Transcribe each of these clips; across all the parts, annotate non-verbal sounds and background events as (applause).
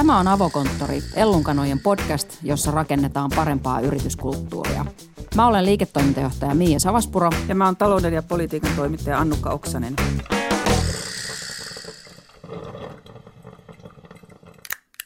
Tämä on Avokonttori, Ellunkanojen podcast, jossa rakennetaan parempaa yrityskulttuuria. Mä olen liiketoimintajohtaja Miia Savaspuro. Ja mä oon talouden ja politiikan toimittaja Annukka Oksanen.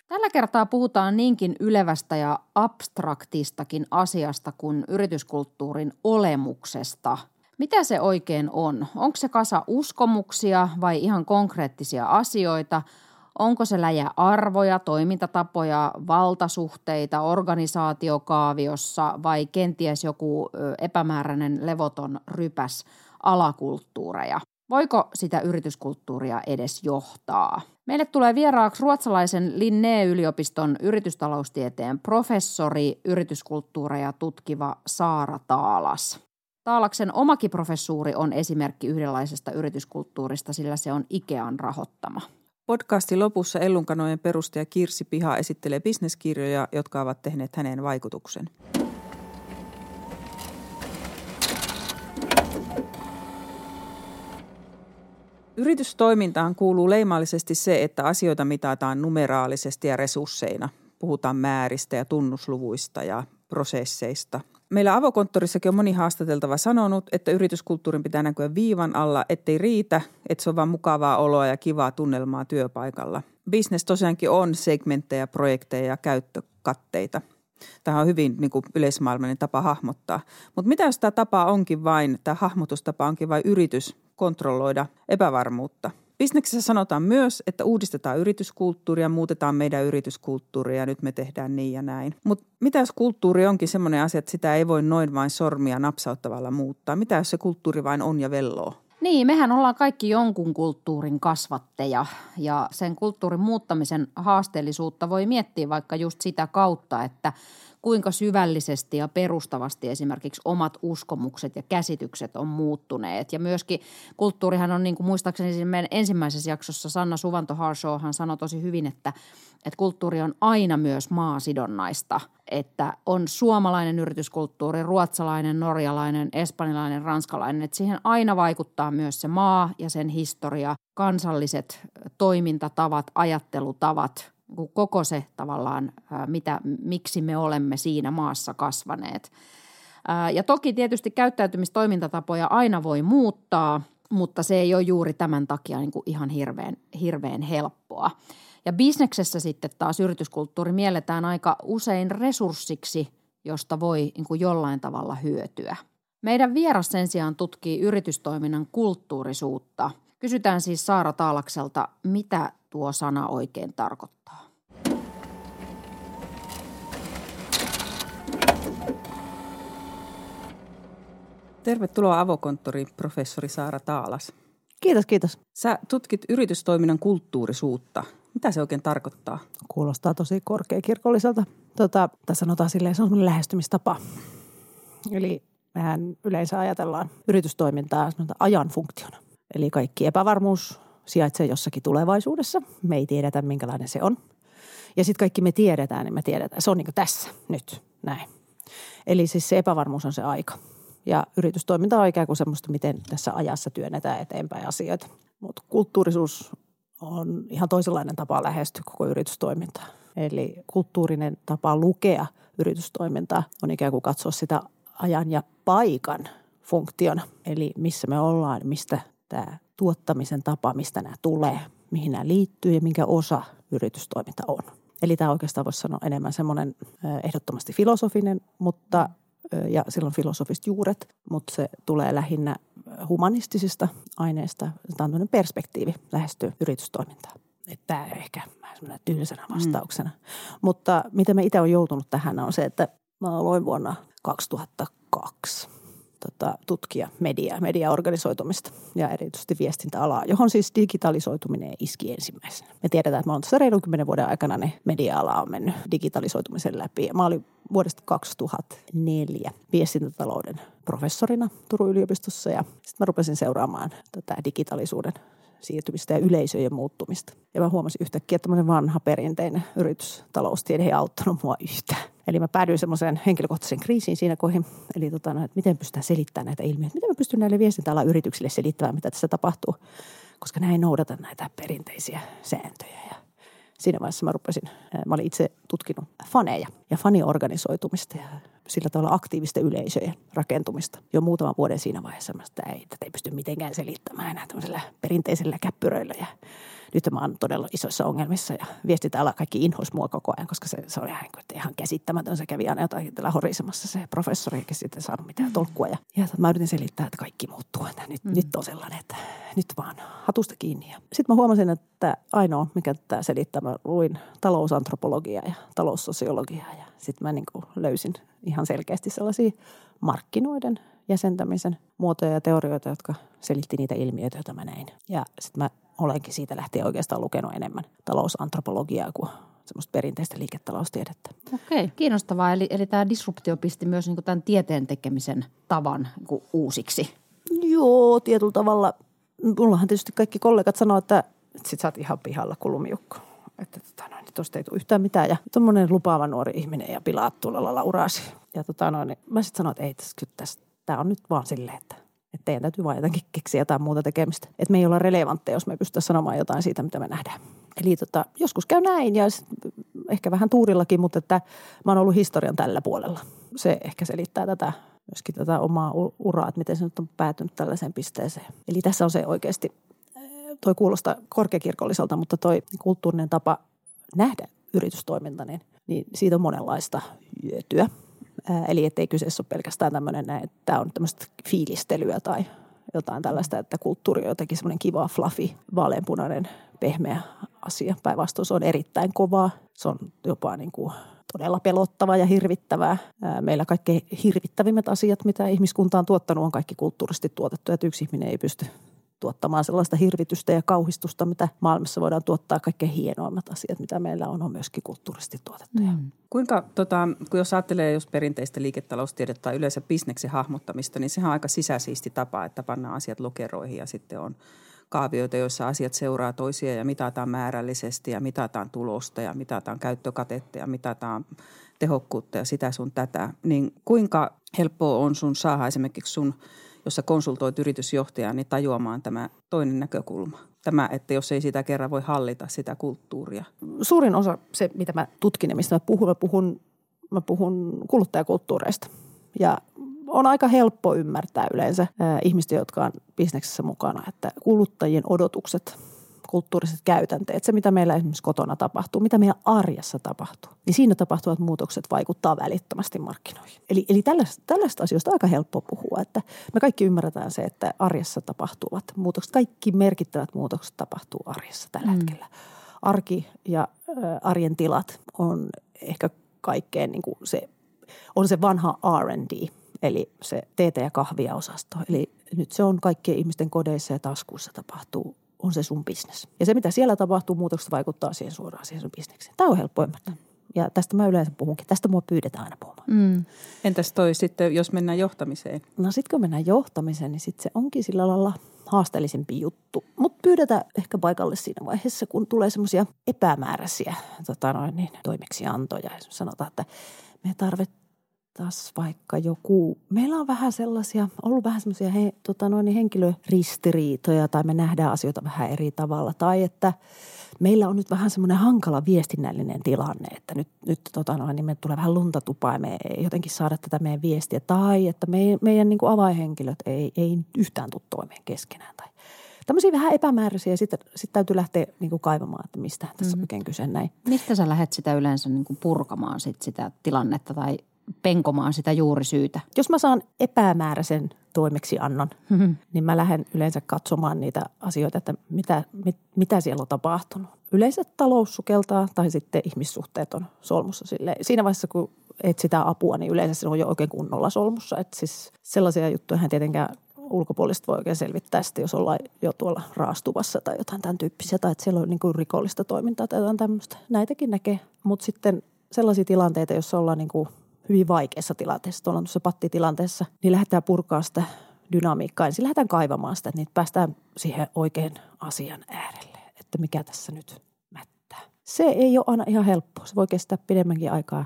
Tällä kertaa puhutaan niinkin ylevästä ja abstraktistakin asiasta kuin yrityskulttuurin olemuksesta. Mitä se oikein on? Onko se kasa uskomuksia vai ihan konkreettisia asioita – Onko se läjä arvoja, toimintatapoja, valtasuhteita organisaatiokaaviossa vai kenties joku epämääräinen levoton rypäs alakulttuureja? Voiko sitä yrityskulttuuria edes johtaa? Meille tulee vieraaksi ruotsalaisen Linné-yliopiston yritystaloustieteen professori, yrityskulttuureja tutkiva Saara Taalas. Taalaksen omakin professuuri on esimerkki yhdenlaisesta yrityskulttuurista, sillä se on Ikean rahoittama. Podcastin lopussa Ellunkanojen perustaja Kirsi Piha esittelee bisneskirjoja, jotka ovat tehneet häneen vaikutuksen. Yritystoimintaan kuuluu leimallisesti se, että asioita mitataan numeraalisesti ja resursseina. Puhutaan määristä ja tunnusluvuista ja prosesseista – Meillä avokonttorissakin on moni haastateltava sanonut, että yrityskulttuurin pitää näkyä viivan alla, ettei riitä, että se on vain mukavaa oloa ja kivaa tunnelmaa työpaikalla. Business tosiaankin on segmenttejä, projekteja ja käyttökatteita. Tämä on hyvin niin kuin yleismaailmallinen tapa hahmottaa. Mutta mitä jos tämä tapa onkin vain, tämä hahmotustapa onkin vain yritys kontrolloida epävarmuutta – Bisneksessä sanotaan myös, että uudistetaan yrityskulttuuria, muutetaan meidän yrityskulttuuria ja nyt me tehdään niin ja näin. Mutta mitä jos kulttuuri onkin semmoinen asia, että sitä ei voi noin vain sormia napsauttavalla muuttaa? Mitä jos se kulttuuri vain on ja velloo? Niin, mehän ollaan kaikki jonkun kulttuurin kasvatteja ja sen kulttuurin muuttamisen haasteellisuutta voi miettiä vaikka just sitä kautta, että – kuinka syvällisesti ja perustavasti esimerkiksi omat uskomukset ja käsitykset on muuttuneet. Ja myöskin kulttuurihan on, niin kuin muistaakseni meidän ensimmäisessä jaksossa Sanna Suvanto Harshawhan sanoi tosi hyvin, että, että kulttuuri on aina myös maasidonnaista. Että on suomalainen yrityskulttuuri, ruotsalainen, norjalainen, espanjalainen, ranskalainen. Että siihen aina vaikuttaa myös se maa ja sen historia, kansalliset toimintatavat, ajattelutavat – koko se tavallaan, mitä, miksi me olemme siinä maassa kasvaneet. Ja toki tietysti käyttäytymistoimintatapoja aina voi muuttaa, mutta se ei ole juuri tämän takia niin kuin ihan hirveän, hirveän helppoa. Ja bisneksessä sitten taas yrityskulttuuri mielletään aika usein resurssiksi, josta voi niin kuin jollain tavalla hyötyä. Meidän vieras sen sijaan tutkii yritystoiminnan kulttuurisuutta. Kysytään siis Saara Taalakselta, mitä tuo sana oikein tarkoittaa? Tervetuloa avokonttori professori Saara Taalas. Kiitos, kiitos. Sä tutkit yritystoiminnan kulttuurisuutta. Mitä se oikein tarkoittaa? Kuulostaa tosi korkeakirkolliselta. Tota, tässä sanotaan silleen, se on semmoinen lähestymistapa. Eli mehän yleensä ajatellaan yritystoimintaa ajan funktiona. Eli kaikki epävarmuus sijaitsee jossakin tulevaisuudessa. Me ei tiedetä, minkälainen se on. Ja sitten kaikki me tiedetään, niin me tiedetään. Se on niin tässä, nyt, näin. Eli siis se epävarmuus on se aika. Ja yritystoiminta on ikään kuin semmoista, miten tässä ajassa työnnetään eteenpäin asioita. Mutta kulttuurisuus on ihan toisenlainen tapa lähestyä koko yritystoimintaa. Eli kulttuurinen tapa lukea yritystoimintaa on ikään kuin katsoa sitä ajan ja paikan funktiona. Eli missä me ollaan, mistä tämä tuottamisen tapa, mistä nämä tulee, mihin nämä liittyy ja minkä osa yritystoiminta on. Eli tämä oikeastaan voisi sanoa enemmän semmoinen ehdottomasti filosofinen, mutta ja silloin filosofiset juuret, mutta se tulee lähinnä humanistisista aineista. Tämä on perspektiivi lähestyä yritystoimintaa. Että tämä ehkä vähän tylsänä mm. vastauksena. Mm. Mutta miten me itse olen joutunut tähän on se, että mä aloin vuonna 2002 tota, tutkia mediaa, mediaorganisoitumista ja erityisesti viestintäalaa, johon siis digitalisoituminen iski ensimmäisenä. Me tiedetään, että me on tässä reilun kymmenen vuoden aikana ne media-ala on mennyt digitalisoitumisen läpi. Mä olin vuodesta 2004 viestintätalouden professorina Turun yliopistossa ja sitten mä rupesin seuraamaan tätä digitalisuuden siirtymistä ja yleisöjen muuttumista. Ja mä huomasin yhtäkkiä, että tämmöinen vanha perinteinen yritystaloustiede ei auttanut mua yhtään. Eli mä päädyin semmoiseen henkilökohtaiseen kriisiin siinä kohin. Eli tota, no, että miten pystytään selittämään näitä ilmiöitä. Miten mä pystyn näille viestintäalan yrityksille selittämään, mitä tässä tapahtuu. Koska näin noudata näitä perinteisiä sääntöjä ja siinä vaiheessa mä rupesin, mä olin itse tutkinut faneja ja faniorganisoitumista ja sillä tavalla aktiivisten yleisöjen rakentumista jo muutaman vuoden siinä vaiheessa. Mä että ei, tätä ei pysty mitenkään selittämään enää tämmöisellä perinteisellä käppyröillä ja nyt mä oon todella isoissa ongelmissa ja viestitäällä kaikki inhos mua koko ajan, koska se, se oli ihan, ihan käsittämätön. Se kävi aina jotain tällä horisemassa se professori, eikä sitten saanut mitään tolkkua. Ja, ja mä yritin selittää, että kaikki muuttuu. Että nyt, mm. nyt on sellainen, että nyt vaan hatusta kiinni. Sitten mä huomasin, että ainoa, mikä tämä selittää, mä luin talousantropologiaa ja taloussosiologiaa ja sitten mä niin löysin ihan selkeästi sellaisia markkinoiden jäsentämisen muotoja ja teorioita, jotka selitti niitä ilmiöitä, joita mä näin. Ja sitten mä olenkin siitä lähtien oikeastaan lukenut enemmän talousantropologiaa kuin semmoista perinteistä liiketaloustiedettä. Okei, kiinnostavaa. Eli, eli tämä disruptio pisti myös niin tämän tieteen tekemisen tavan niin uusiksi. Joo, tietyllä tavalla. Mullahan tietysti kaikki kollegat sanoo, että, että sit sä oot ihan pihalla kuin lumiukko. Että tota, noin, tuosta ei tule yhtään mitään. Ja tuommoinen lupaava nuori ihminen ja pilaat tuolla lailla uraasi. Ja tota, noin, niin mä sitten sanoin, että ei tässä, tässä, tämä on nyt vaan silleen, että että teidän täytyy vaan jotenkin keksiä jotain muuta tekemistä. Että me ei olla relevantteja, jos me pystytä sanomaan jotain siitä, mitä me nähdään. Eli tota, joskus käy näin ja ehkä vähän tuurillakin, mutta että mä oon ollut historian tällä puolella. Se ehkä selittää tätä myöskin tätä omaa uraa, että miten se nyt on päätynyt tällaiseen pisteeseen. Eli tässä on se oikeasti, toi kuulostaa korkeakirkolliselta, mutta toi kulttuurinen tapa nähdä yritystoiminta, niin, niin siitä on monenlaista hyötyä. Eli ettei kyseessä ole pelkästään tämmöinen, että tämä on tämmöistä fiilistelyä tai jotain tällaista, että kulttuuri on jotenkin semmoinen kiva, fluffy, vaaleanpunainen, pehmeä asia. Päinvastoin se on erittäin kovaa. Se on jopa niin kuin todella pelottavaa ja hirvittävää. Meillä kaikki hirvittävimmät asiat, mitä ihmiskunta on tuottanut, on kaikki kulttuurisesti tuotettu, että yksi ihminen ei pysty tuottamaan sellaista hirvitystä ja kauhistusta, mitä maailmassa voidaan tuottaa. Kaikkein hienoimmat asiat, mitä meillä on, on myöskin kulttuurisesti tuotettuja. Mm. Kuinka, tota, kun jos ajattelee jos perinteistä liiketaloustiedettä tai yleensä bisneksen hahmottamista, niin sehän on aika sisäsiisti tapa, että pannaan asiat lokeroihin ja sitten on kaavioita, joissa asiat seuraa toisia ja mitataan määrällisesti ja mitataan tulosta ja mitataan käyttökatetta ja mitataan tehokkuutta ja sitä sun tätä. Niin kuinka helppoa on sun saada esimerkiksi sun – jossa konsultoit yritysjohtajaa, niin tajuamaan tämä toinen näkökulma. Tämä, että jos ei sitä kerran voi hallita sitä kulttuuria. Suurin osa se, mitä mä tutkin ja mistä mä puhun, mä puhun, mä puhun kuluttajakulttuureista. Ja on aika helppo ymmärtää yleensä ää, ihmisten, jotka on bisneksessä mukana, että kuluttajien odotukset – kulttuuriset käytänteet, se mitä meillä esimerkiksi kotona tapahtuu, mitä meidän arjessa tapahtuu, niin siinä tapahtuvat muutokset vaikuttaa välittömästi markkinoihin. Eli, eli tällaista, tällaista asioista on aika helppo puhua, että me kaikki ymmärretään se, että arjessa tapahtuvat muutokset, kaikki merkittävät muutokset tapahtuu arjessa tällä mm. hetkellä. Arki ja ä, arjen tilat on ehkä kaikkein niin kuin se, on se vanha R&D, eli se teetä ja kahvia osasto. Eli nyt se on kaikkien ihmisten kodeissa ja taskuissa tapahtuu on se sun bisnes. Ja se, mitä siellä tapahtuu, muutokset vaikuttaa siihen suoraan siihen sun bisnekseen. Tämä on helppo ymmärtää. Ja tästä mä yleensä puhunkin. Tästä mua pyydetään aina puhumaan. Mm. Entäs toi sitten, jos mennään johtamiseen? No sitten kun mennään johtamiseen, niin sitten se onkin sillä lailla haasteellisempi juttu. Mutta pyydetään ehkä paikalle siinä vaiheessa, kun tulee semmoisia epämääräisiä tota noin, niin, toimeksiantoja. Sanotaan, että me tarvitaan taas vaikka joku, meillä on vähän sellaisia, ollut vähän semmoisia he, tota noin, henkilöristiriitoja tai me nähdään asioita vähän eri tavalla. Tai että meillä on nyt vähän semmoinen hankala viestinnällinen tilanne, että nyt, nyt tota noin, niin me tulee vähän lunta tupaa ja me ei jotenkin saada tätä meidän viestiä. Tai että me, meidän niin kuin avainhenkilöt ei, ei yhtään tule toimeen keskenään tai tämmöisiä vähän epämääräisiä ja sitten sit täytyy lähteä niin kuin kaivamaan, että mistä tässä mm. oikein kyse näin. Mistä sä lähdet sitä yleensä niin kuin purkamaan sit sitä tilannetta tai penkomaan sitä juurisyytä. Jos mä saan epämääräisen toimeksiannon, mm-hmm. niin mä lähden yleensä katsomaan niitä asioita, että mitä, mit, mitä siellä on tapahtunut. Yleensä talous sukeltaa tai sitten ihmissuhteet on solmussa. Sille. Siinä vaiheessa, kun et sitä apua, niin yleensä se on jo oikein kunnolla solmussa. Et siis sellaisia juttuja hän tietenkään ulkopuolista voi oikein selvittää sitten, jos ollaan jo tuolla raastuvassa tai jotain tämän tyyppisiä, tai että siellä on niin kuin rikollista toimintaa tai jotain tämmöistä. Näitäkin näkee, mutta sitten sellaisia tilanteita, joissa ollaan niin kuin hyvin vaikeassa tilanteessa, tuolla tuossa pattitilanteessa, niin lähdetään purkaa sitä dynamiikkaa. Ensin lähdetään kaivamaan sitä, että niitä päästään siihen oikein asian äärelle, että mikä tässä nyt mättää. Se ei ole aina ihan helppoa. Se voi kestää pidemmänkin aikaa.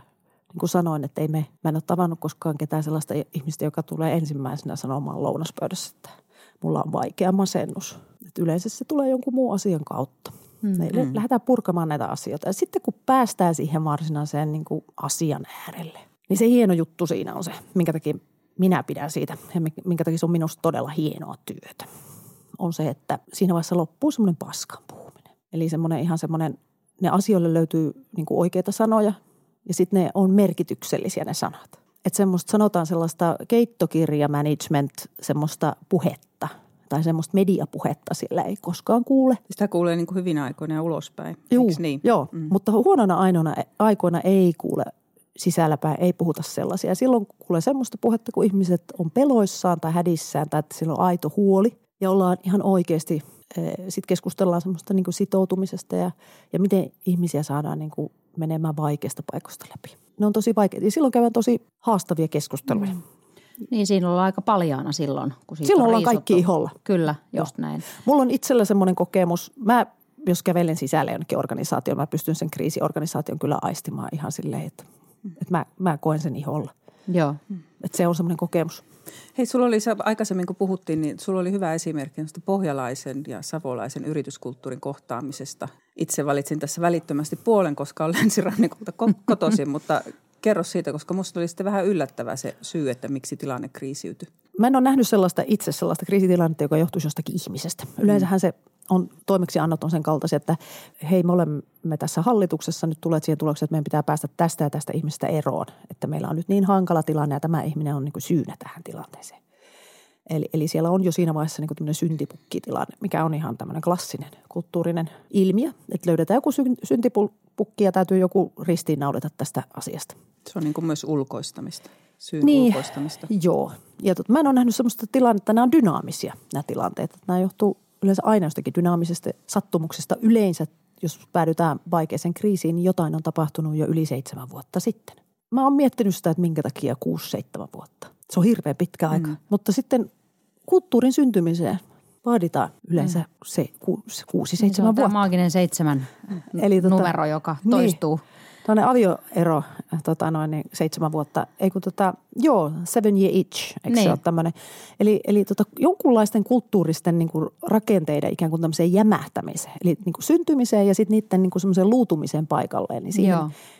Niin kuin sanoin, että ei me, mä en ole tavannut koskaan ketään sellaista ihmistä, joka tulee ensimmäisenä sanomaan lounaspöydässä, että mulla on vaikea masennus. Että yleensä se tulee jonkun muun asian kautta. Mm. Eli lähdetään purkamaan näitä asioita. Ja sitten kun päästään siihen varsinaiseen niin kuin asian äärelle, niin se hieno juttu siinä on se, minkä takia minä pidän siitä ja minkä takia se on minusta todella hienoa työtä. On se, että siinä vaiheessa loppuu semmoinen paskan puhuminen. Eli semmoinen ihan semmoinen, ne asioille löytyy niin oikeita sanoja ja sitten ne on merkityksellisiä ne sanat. Että semmoista sanotaan sellaista keittokirjamanagement, semmoista puhetta – tai semmoista mediapuhetta sillä ei koskaan kuule. Sitä kuulee niin kuin hyvin aikoina ja ulospäin, Juu, niin? Joo, mm. mutta huonona ainoana, aikoina ei kuule sisälläpäin, ei puhuta sellaisia. Silloin kuulee semmoista puhetta, kun ihmiset on peloissaan tai hädissään tai että sillä on aito huoli ja ollaan ihan oikeasti, eh, sitten keskustellaan semmoista niin sitoutumisesta ja, ja miten ihmisiä saadaan niin kuin menemään vaikeasta paikasta läpi. Ne on tosi vaikeita ja silloin käydään tosi haastavia keskusteluja. Mm. Niin siinä ollaan aika paljaana silloin. Kun silloin ollaan kaikki iholla. Kyllä, Joo. just näin. Mulla on itsellä semmoinen kokemus. Mä jos kävelen sisälle jonnekin organisaatioon, mä pystyn sen kriisiorganisaation kyllä aistimaan ihan silleen, että, että mä, mä koen sen iholla. Joo. Että se on semmoinen kokemus. Hei, sulla oli aikaisemmin, kun puhuttiin, niin sulla oli hyvä esimerkki pohjalaisen ja savolaisen yrityskulttuurin kohtaamisesta. Itse valitsin tässä välittömästi puolen, koska olen länsirannikolta (laughs) kotoisin, mutta Kerro siitä, koska minusta oli sitten vähän yllättävää se syy, että miksi tilanne kriisiytyi. Mä en ole nähnyt sellaista itse sellaista kriisitilannetta, joka johtuisi jostakin ihmisestä. Yleensähän se on, toimeksiannot on sen kaltaisia, että hei me olemme tässä hallituksessa, nyt tulee siihen tulokseen, että meidän pitää päästä tästä ja tästä ihmisestä eroon. Että meillä on nyt niin hankala tilanne ja tämä ihminen on niin kuin syynä tähän tilanteeseen. Eli, eli siellä on jo siinä vaiheessa niin tämmöinen syntipukkitilanne, mikä on ihan tämmöinen klassinen kulttuurinen ilmiö. Että löydetään joku syntipukki ja täytyy joku ristiinnaulita tästä asiasta. Se on niin kuin myös ulkoistamista, syyn niin, ulkoistamista. Joo. Ja tot, mä en ole nähnyt sellaista tilannetta, että nämä on dynaamisia nämä tilanteet. Nämä johtuu yleensä aina jostakin dynaamisesta sattumuksesta. Yleensä, jos päädytään vaikeaseen kriisiin, niin jotain on tapahtunut jo yli seitsemän vuotta sitten. Mä oon miettinyt sitä, että minkä takia kuusi, seitsemän vuotta. Se on hirveän pitkä aika. Mm. Mutta sitten kulttuurin syntymiseen vaaditaan yleensä mm. se ku, kuusi, niin, seitsemän vuotta. maaginen seitsemän Eli tota, numero, joka niin. toistuu. Niin, Tuonne avioero, tota noin, niin seitsemän vuotta, ei kun tota, joo, seven year itch, eikö niin. se ole tämmöinen? Eli, eli tota, jonkunlaisten kulttuuristen niin kuin rakenteiden ikään kuin tämmöiseen jämähtämiseen, eli niin kuin syntymiseen ja sitten niiden niin kuin semmoiseen luutumiseen paikalleen, niin siihen,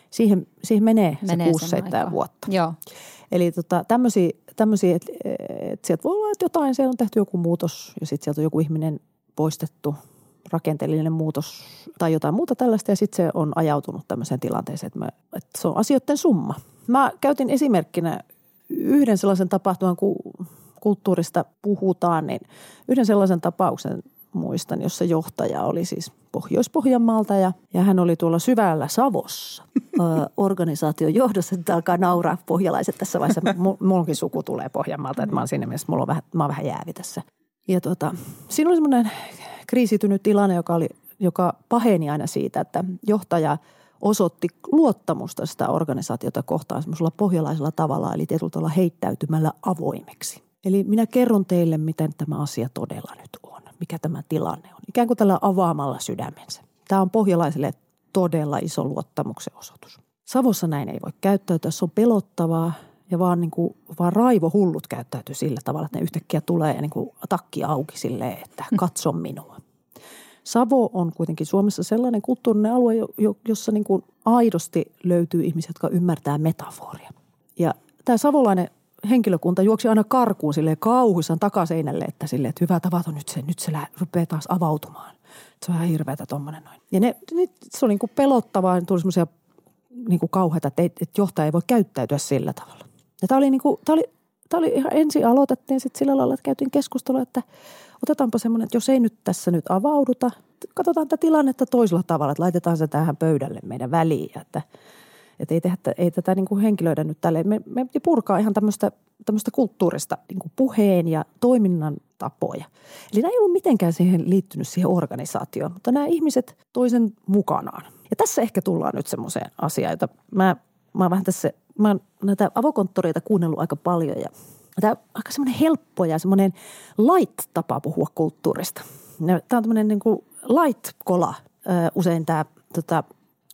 siihen, siihen menee, menee se kuusi, seitsemän vuotta. Joo. Eli tota, tämmöisiä, tämmöisiä että et sieltä voi olla, että jotain, siellä on tehty joku muutos ja sitten sieltä on joku ihminen poistettu – rakenteellinen muutos tai jotain muuta tällaista ja sitten se on ajautunut tämmöiseen tilanteeseen, että, mä, että se on asioiden summa. Mä käytin esimerkkinä yhden sellaisen tapahtuman, kun kulttuurista puhutaan, niin yhden sellaisen tapauksen muistan, jossa johtaja oli siis Pohjois-Pohjanmaalta ja, ja hän oli tuolla syvällä Savossa organisaation johdossa. Että alkaa nauraa pohjalaiset tässä vaiheessa. Mullakin suku tulee Pohjanmaalta, että mä oon siinä mielessä, mulla on vähän, mä oon vähän jäävi tässä. Ja tuota, siinä oli semmoinen kriisitynyt tilanne, joka, oli, joka paheni aina siitä, että johtaja osoitti luottamusta sitä organisaatiota kohtaan semmoisella pohjalaisella tavalla, eli tietyllä tavalla heittäytymällä avoimeksi. Eli minä kerron teille, miten tämä asia todella nyt on, mikä tämä tilanne on. Ikään kuin tällä avaamalla sydämensä. Tämä on pohjalaiselle todella iso luottamuksen osoitus. Savossa näin ei voi käyttäytyä, se on pelottavaa ja vaan, niin kuin, vaan raivohullut käyttäytyy sillä tavalla, että ne yhtäkkiä tulee ja niin kuin takki auki silleen, että katso minua. Savo on kuitenkin Suomessa sellainen kulttuurinen alue, jossa niin kuin aidosti löytyy ihmisiä, jotka ymmärtää metaforia. Ja tämä savolainen henkilökunta juoksi aina karkuun sille kauhuissaan takaseinälle, että sille, että hyvä tavaton nyt se, nyt se rupeaa taas avautumaan. Se on ihan hirveätä tuommoinen noin. Ja ne, ne, se oli niin kuin pelottavaa, tuli semmoisia niin kuin kauheita, että, ei, että johtaja ei voi käyttäytyä sillä tavalla. Ja tämä oli, niin kuin, tämä oli, tämä oli ihan ensin aloitettiin sitten sillä lailla, että käytiin keskustelua, että otetaanpa semmoinen, että jos ei nyt tässä nyt avauduta, katsotaan tätä tilannetta toisella tavalla, että laitetaan se tähän pöydälle meidän väliin että, että ei, tehdä, ei tätä niin kuin henkilöidä nyt tälle. Me, me purkaa ihan tämmöistä, tämmöistä kulttuurista niin kuin puheen ja toiminnan tapoja. Eli nämä ei ollut mitenkään siihen liittynyt siihen organisaatioon, mutta nämä ihmiset toisen mukanaan. Ja tässä ehkä tullaan nyt semmoiseen asiaan, jota mä, mä vähän tässä, mä oon näitä avokonttoreita kuunnellut aika paljon ja Tämä on aika semmoinen helppo ja semmoinen light-tapa puhua kulttuurista. Tämä on tämmöinen niin kuin light-kola usein tämä tota,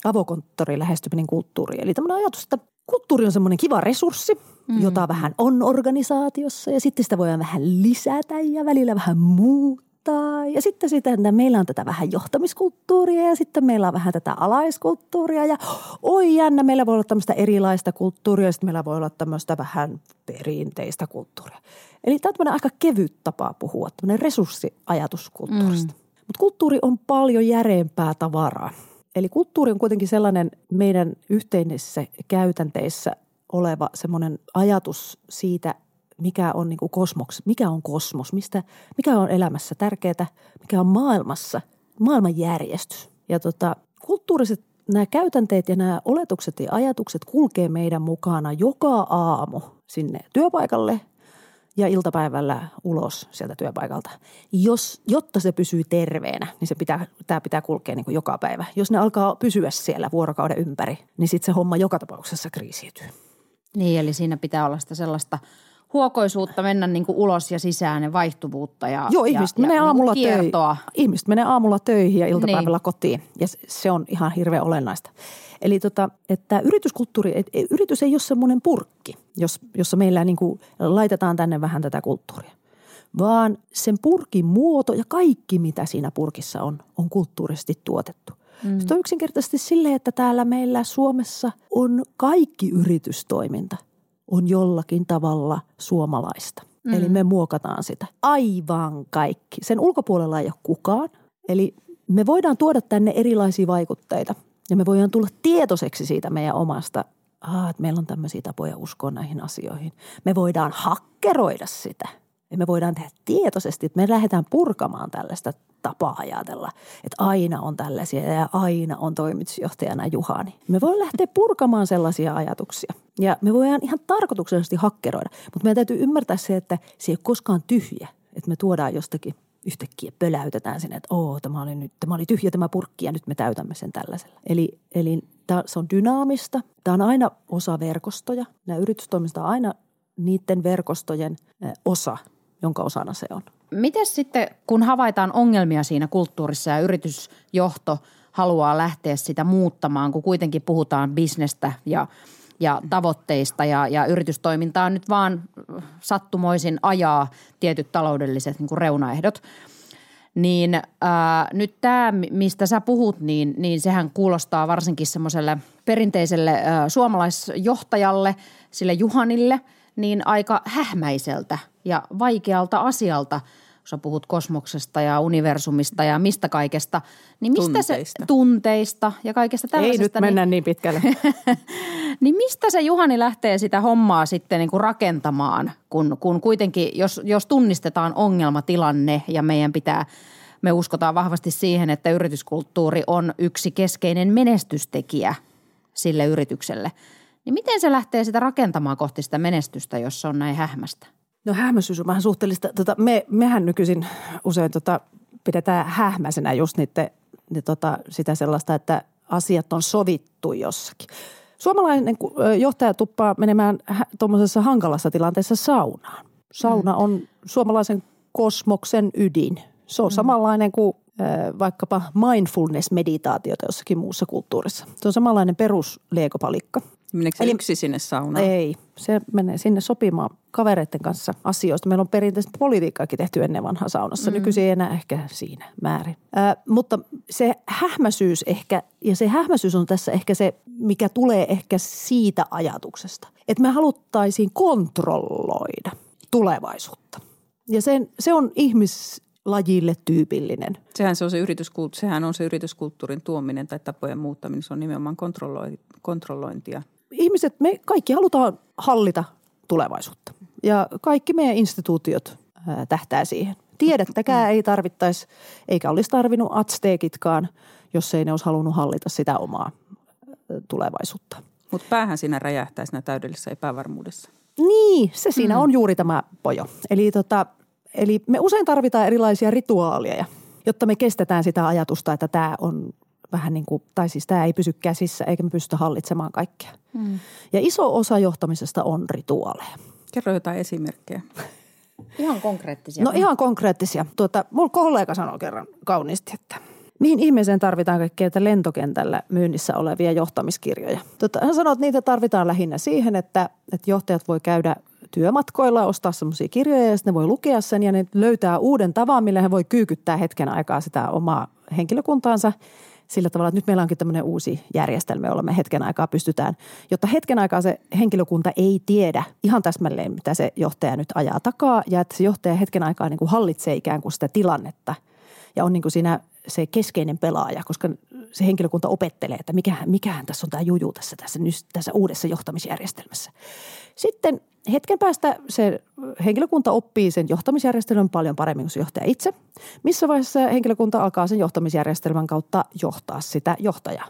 avokonttori lähestyminen kulttuuri. Eli tämmöinen ajatus, että kulttuuri on semmoinen kiva resurssi, mm. jota vähän on organisaatiossa ja sitten sitä voidaan vähän lisätä ja välillä vähän muuttaa johtaa. Ja sitten, sitten meillä on tätä vähän johtamiskulttuuria ja sitten meillä on vähän tätä alaiskulttuuria. Ja oi jännä, meillä voi olla tämmöistä erilaista kulttuuria ja sitten meillä voi olla tämmöistä vähän perinteistä kulttuuria. Eli tämä on aika kevyt tapa puhua, tämmöinen resurssiajatuskulttuurista. Mm. Mutta kulttuuri on paljon järeempää tavaraa. Eli kulttuuri on kuitenkin sellainen meidän yhteisissä käytänteissä oleva semmoinen ajatus siitä, mikä on niin kuin kosmos, mikä on kosmos, mistä, mikä on elämässä tärkeää, mikä on maailmassa, maailmanjärjestys. Ja tota, kulttuuriset nämä käytänteet ja nämä oletukset ja ajatukset kulkee meidän mukana joka aamu sinne työpaikalle ja iltapäivällä ulos sieltä työpaikalta. Jos, jotta se pysyy terveenä, niin se pitää, tämä pitää kulkea niin kuin joka päivä. Jos ne alkaa pysyä siellä vuorokauden ympäri, niin sitten se homma joka tapauksessa kriisiytyy. Niin, eli siinä pitää olla sitä sellaista huokoisuutta mennä niin kuin ulos ja sisään ja vaihtuvuutta ja Joo, ihmiset, ja, menee, ja niinku aamulla niin töihin. ihmiset menee aamulla töihin ja iltapäivällä niin. kotiin ja se on ihan hirveän olennaista. Eli tota, että yrityskulttuuri, et, yritys ei ole semmoinen purkki, jos, jossa meillä niin kuin laitetaan tänne vähän tätä kulttuuria. Vaan sen purkin muoto ja kaikki, mitä siinä purkissa on, on kulttuurisesti tuotettu. Mm. Se on yksinkertaisesti sille, että täällä meillä Suomessa on kaikki yritystoiminta on jollakin tavalla suomalaista. Mm. Eli me muokataan sitä. Aivan kaikki. Sen ulkopuolella ei ole kukaan. Eli me voidaan tuoda tänne erilaisia vaikutteita ja me voidaan tulla tietoiseksi siitä meidän omasta, ah, että meillä on tämmöisiä tapoja uskoa näihin asioihin. Me voidaan hakkeroida sitä – ja me voidaan tehdä tietoisesti, että me lähdetään purkamaan tällaista tapaa ajatella, että aina on tällaisia ja aina on toimitusjohtajana Juhani. Me voidaan lähteä purkamaan sellaisia ajatuksia ja me voidaan ihan tarkoituksellisesti hakkeroida, mutta meidän täytyy ymmärtää se, että se ei ole koskaan tyhjä, että me tuodaan jostakin yhtäkkiä pöläytetään sinne, että oo, tämä oli, nyt, tämä oli tyhjä tämä purkki ja nyt me täytämme sen tällaisella. Eli, eli tämä, se on dynaamista. Tämä on aina osa verkostoja. Nämä yritystoimista on aina niiden verkostojen osa – jonka osana se on. Miten sitten, kun havaitaan ongelmia siinä kulttuurissa ja yritysjohto haluaa lähteä sitä muuttamaan, kun kuitenkin puhutaan bisnestä ja, ja tavoitteista ja, ja yritystoimintaa nyt vaan sattumoisin ajaa tietyt taloudelliset niin kuin reunaehdot – niin ää, nyt tämä, mistä sä puhut, niin, niin sehän kuulostaa varsinkin semmoiselle perinteiselle ää, suomalaisjohtajalle, sille Juhanille – niin aika hähmäiseltä ja vaikealta asialta, kun sä puhut kosmoksesta ja universumista ja mistä kaikesta, niin mistä tunteista. se tunteista ja kaikesta tällaisesta. Ei nyt mennä niin, niin pitkälle. (laughs) niin mistä se Juhani lähtee sitä hommaa sitten niin kuin rakentamaan, kun, kun kuitenkin, jos, jos tunnistetaan ongelmatilanne ja meidän pitää me uskotaan vahvasti siihen, että yrityskulttuuri on yksi keskeinen menestystekijä sille yritykselle – niin miten se lähtee sitä rakentamaan kohti sitä menestystä, jos se on näin hähmästä? No hähmäisyys on vähän suhteellista. Tota, me, mehän nykyisin usein tota, pidetään hähmäisenä just niitä, ne, tota, sitä sellaista, että asiat on sovittu jossakin. Suomalainen johtaja tuppaa menemään tuommoisessa hankalassa tilanteessa saunaan. Sauna mm. on suomalaisen kosmoksen ydin. Se on mm. samanlainen kuin vaikkapa mindfulness-meditaatiota jossakin muussa kulttuurissa. Se on samanlainen perusleekopalikka – Meneekö Eli, yksi sinne saunaan? Ei, se menee sinne sopimaan kavereiden kanssa asioista. Meillä on perinteisesti politiikkaakin tehty ennen vanhaa saunassa. Mm. Nykyisin ei enää ehkä siinä määrin. Äh, mutta se hähmäisyys ehkä, ja se hähmäisyys on tässä ehkä se, mikä tulee ehkä siitä ajatuksesta, että me haluttaisiin kontrolloida tulevaisuutta. Ja sen, se on ihmis, lajille tyypillinen. Sehän, se on se, yrityskult, sehän on se yrityskulttuurin tuominen tai tapojen muuttaminen. Se on nimenomaan kontrollointia ihmiset, me kaikki halutaan hallita tulevaisuutta. Ja kaikki meidän instituutiot tähtää siihen. Tiedettäkään ei tarvittaisi, eikä olisi tarvinnut atsteekitkaan, jos ei ne olisi halunnut hallita sitä omaa tulevaisuutta. Mutta päähän siinä räjähtää siinä täydellisessä epävarmuudessa. Niin, se siinä mm. on juuri tämä pojo. Eli, tota, eli me usein tarvitaan erilaisia rituaaleja, jotta me kestetään sitä ajatusta, että tämä on vähän niin kuin, tai siis tämä ei pysy käsissä eikä me pystytä hallitsemaan kaikkea. Mm. Ja iso osa johtamisesta on rituaaleja. Kerro jotain esimerkkejä. (laughs) Ihan konkreettisia. No ihan konkreettisia. Tuota, mun kollega sanoi kerran kauniisti, että mihin ihmiseen tarvitaan kaikkea että lentokentällä myynnissä olevia johtamiskirjoja. Tuota, hän sanoi, että niitä tarvitaan lähinnä siihen, että, että johtajat voi käydä työmatkoilla ostaa semmoisia kirjoja ja sitten ne voi lukea sen ja ne löytää uuden tavan, millä he voi kyykyttää hetken aikaa sitä omaa henkilökuntaansa sillä tavalla, että nyt meillä onkin tämmöinen uusi järjestelmä, jolla me hetken aikaa pystytään, jotta hetken aikaa se henkilökunta ei tiedä ihan täsmälleen, mitä se johtaja nyt ajaa takaa ja että se johtaja hetken aikaa niin kuin hallitsee ikään kuin sitä tilannetta ja on niin kuin siinä se keskeinen pelaaja, koska se henkilökunta opettelee, että mikähän, mikähän tässä on tämä juju tässä, tässä, tässä uudessa johtamisjärjestelmässä. Sitten hetken päästä se henkilökunta oppii sen johtamisjärjestelmän paljon paremmin kuin se johtaja itse. Missä vaiheessa henkilökunta alkaa sen johtamisjärjestelmän kautta johtaa sitä johtajaa?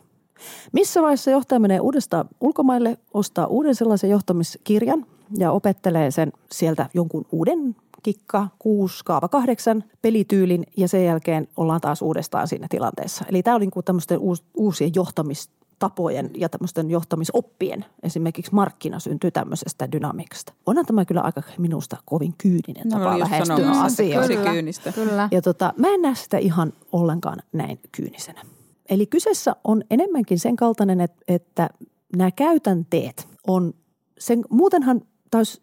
Missä vaiheessa johtaja menee uudestaan ulkomaille, ostaa uuden sellaisen johtamiskirjan ja opettelee sen sieltä jonkun uuden kikka, kuusi, kaava kahdeksan pelityylin ja sen jälkeen ollaan taas uudestaan siinä tilanteessa. Eli tämä oli niin tämmöisten uusien johtamis tapojen ja tämmöisten johtamisoppien, esimerkiksi markkina syntyy tämmöisestä dynamiikasta. Onhan tämä kyllä aika minusta kovin kyyninen no, tapa lähestyä asiaa. Kyllä, kyynistä. Kyllä. Ja tota, mä en näe sitä ihan ollenkaan näin kyynisenä. Eli kyseessä on enemmänkin sen kaltainen, että, että nämä käytänteet on, sen, muutenhan taas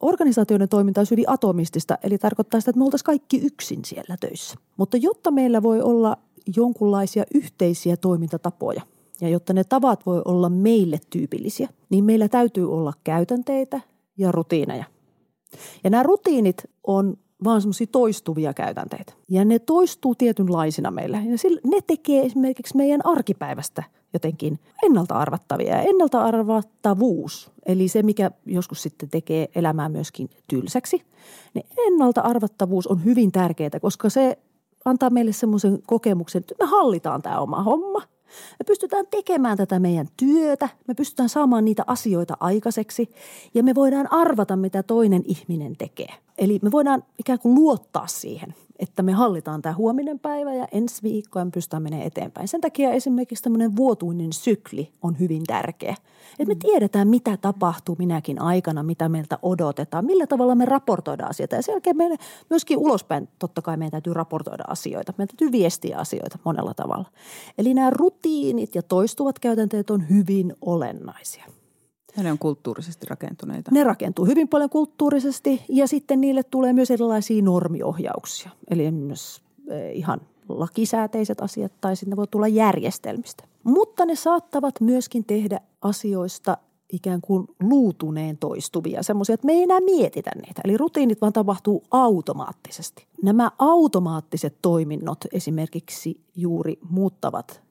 organisaatioiden toiminta olisi hyvin atomistista, eli tarkoittaa sitä, että me oltaisiin kaikki yksin siellä töissä. Mutta jotta meillä voi olla jonkunlaisia yhteisiä toimintatapoja – ja jotta ne tavat voi olla meille tyypillisiä, niin meillä täytyy olla käytänteitä ja rutiineja. Ja nämä rutiinit on vaan semmoisia toistuvia käytänteitä. Ja ne toistuu tietynlaisina meillä. Ja ne tekee esimerkiksi meidän arkipäivästä jotenkin ennalta arvattavia. Ja ennalta arvattavuus, eli se mikä joskus sitten tekee elämää myöskin tylsäksi, niin ennalta arvattavuus on hyvin tärkeää, koska se antaa meille semmoisen kokemuksen, että me hallitaan tämä oma homma – me pystytään tekemään tätä meidän työtä, me pystytään saamaan niitä asioita aikaiseksi ja me voidaan arvata, mitä toinen ihminen tekee. Eli me voidaan ikään kuin luottaa siihen, että me hallitaan tämä huominen päivä ja ensi viikko ja me pystytään menemään eteenpäin. Sen takia esimerkiksi tämmöinen vuotuinen sykli on hyvin tärkeä. Että me mm. tiedetään, mitä tapahtuu minäkin aikana, mitä meiltä odotetaan, millä tavalla me raportoidaan asioita. Ja sen jälkeen meille myöskin ulospäin totta kai meidän täytyy raportoida asioita. Meidän täytyy viestiä asioita monella tavalla. Eli nämä rutiinit ja toistuvat käytänteet on hyvin olennaisia. Ja ne on kulttuurisesti rakentuneita. Ne rakentuu hyvin paljon kulttuurisesti ja sitten niille tulee myös erilaisia normiohjauksia. Eli myös eh, ihan lakisääteiset asiat tai sitten voi tulla järjestelmistä. Mutta ne saattavat myöskin tehdä asioista ikään kuin luutuneen toistuvia, semmoisia, että me ei enää mietitä niitä. Eli rutiinit vaan tapahtuu automaattisesti. Nämä automaattiset toiminnot esimerkiksi juuri muuttavat